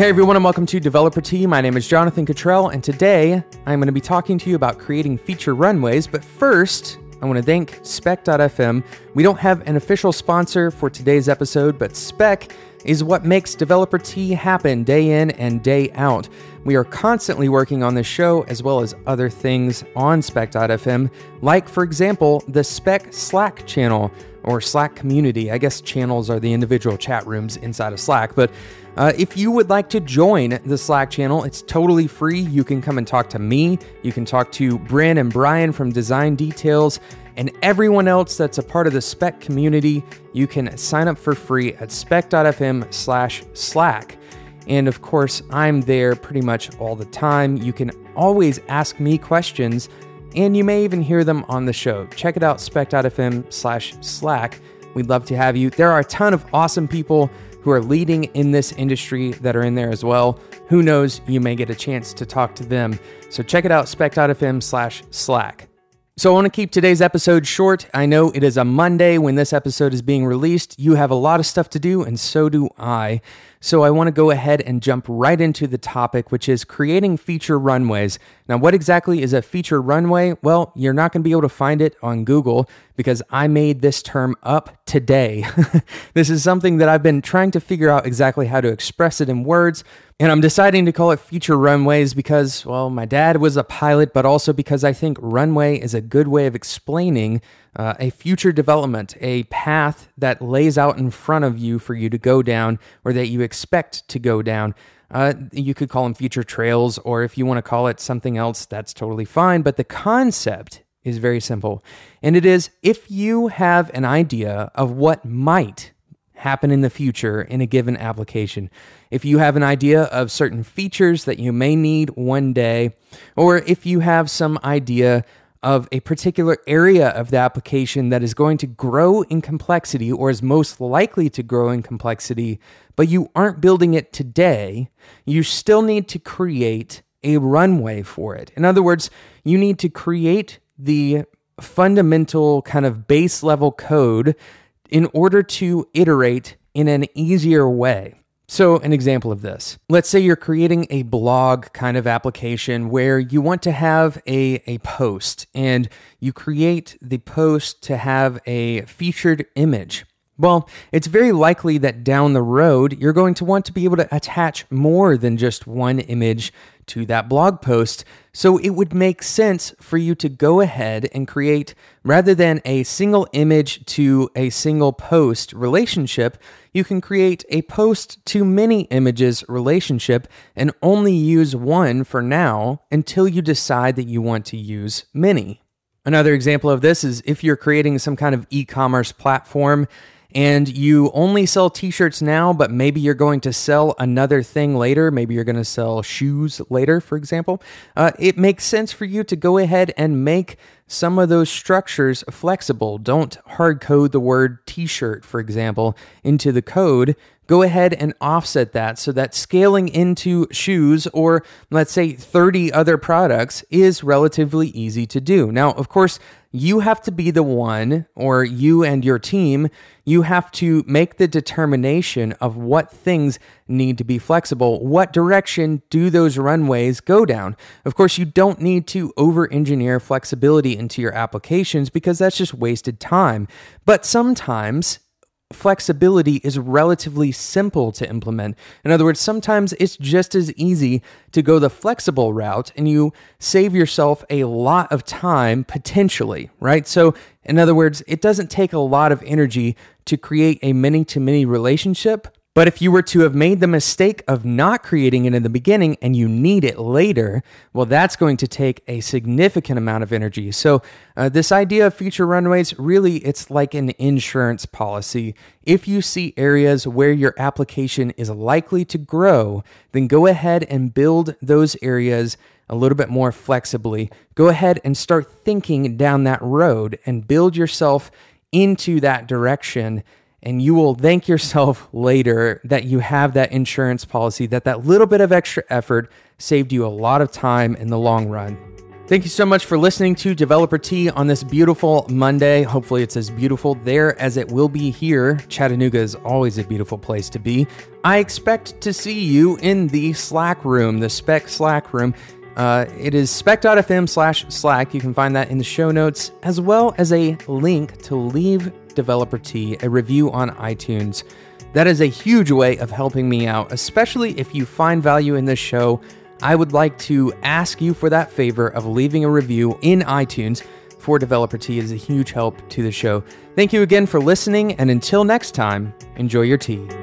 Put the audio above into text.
Hey everyone, and welcome to Developer Tea. My name is Jonathan Cutrell, and today I'm going to be talking to you about creating feature runways. But first, I want to thank Spec.fm. We don't have an official sponsor for today's episode, but Spec is what makes Developer Tea happen day in and day out. We are constantly working on this show as well as other things on Spec.fm, like, for example, the Spec Slack channel or Slack community. I guess channels are the individual chat rooms inside of Slack, but uh, if you would like to join the Slack channel, it's totally free. You can come and talk to me. You can talk to Bryn and Brian from Design Details and everyone else that's a part of the spec community. You can sign up for free at spec.fm slash slack. And of course, I'm there pretty much all the time. You can always ask me questions, and you may even hear them on the show. Check it out, spec.fm slash slack. We'd love to have you. There are a ton of awesome people who are leading in this industry that are in there as well. Who knows, you may get a chance to talk to them. So check it out, spec.fm slash slack. So I want to keep today's episode short. I know it is a Monday when this episode is being released. You have a lot of stuff to do, and so do I. So I want to go ahead and jump right into the topic, which is creating feature runways. Now, what exactly is a feature runway? Well, you're not going to be able to find it on Google because I made this term up today. this is something that I've been trying to figure out exactly how to express it in words. And I'm deciding to call it feature runways because, well, my dad was a pilot, but also because I think runway is a good way of explaining uh, a future development, a path that lays out in front of you for you to go down or that you expect to go down. Uh, you could call them future trails, or if you want to call it something else, that's totally fine. But the concept is very simple. And it is if you have an idea of what might happen in the future in a given application, if you have an idea of certain features that you may need one day, or if you have some idea of a particular area of the application that is going to grow in complexity or is most likely to grow in complexity, but you aren't building it today, you still need to create a runway for it. In other words, you need to create the fundamental kind of base level code in order to iterate in an easier way. So, an example of this let's say you're creating a blog kind of application where you want to have a, a post and you create the post to have a featured image. Well, it's very likely that down the road, you're going to want to be able to attach more than just one image to that blog post. So it would make sense for you to go ahead and create, rather than a single image to a single post relationship, you can create a post to many images relationship and only use one for now until you decide that you want to use many. Another example of this is if you're creating some kind of e commerce platform and you only sell t shirts now, but maybe you're going to sell another thing later, maybe you're going to sell shoes later, for example, uh, it makes sense for you to go ahead and make some of those structures flexible. Don't hard code the word t shirt, for example, into the code go ahead and offset that so that scaling into shoes or let's say 30 other products is relatively easy to do. Now, of course, you have to be the one, or you and your team, you have to make the determination of what things need to be flexible. What direction do those runways go down? Of course, you don't need to over engineer flexibility into your applications because that's just wasted time. But sometimes flexibility is relatively simple to implement. In other words, sometimes it's just as easy to go the flexible route and you save yourself a lot of time potentially, right? So, in other words, it doesn't take a lot of energy to create a many to many relationship but if you were to have made the mistake of not creating it in the beginning and you need it later, well, that's going to take a significant amount of energy. So, uh, this idea of future runways really, it's like an insurance policy. If you see areas where your application is likely to grow, then go ahead and build those areas a little bit more flexibly. Go ahead and start thinking down that road and build yourself into that direction and you will thank yourself later that you have that insurance policy that that little bit of extra effort saved you a lot of time in the long run Thank you so much for listening to Developer Tea on this beautiful Monday. Hopefully, it's as beautiful there as it will be here. Chattanooga is always a beautiful place to be. I expect to see you in the Slack room, the Spec Slack room. Uh, it is spec.fm slash Slack. You can find that in the show notes, as well as a link to leave Developer Tea a review on iTunes. That is a huge way of helping me out, especially if you find value in this show I would like to ask you for that favor of leaving a review in iTunes for Developer Tea. It is a huge help to the show. Thank you again for listening, and until next time, enjoy your tea.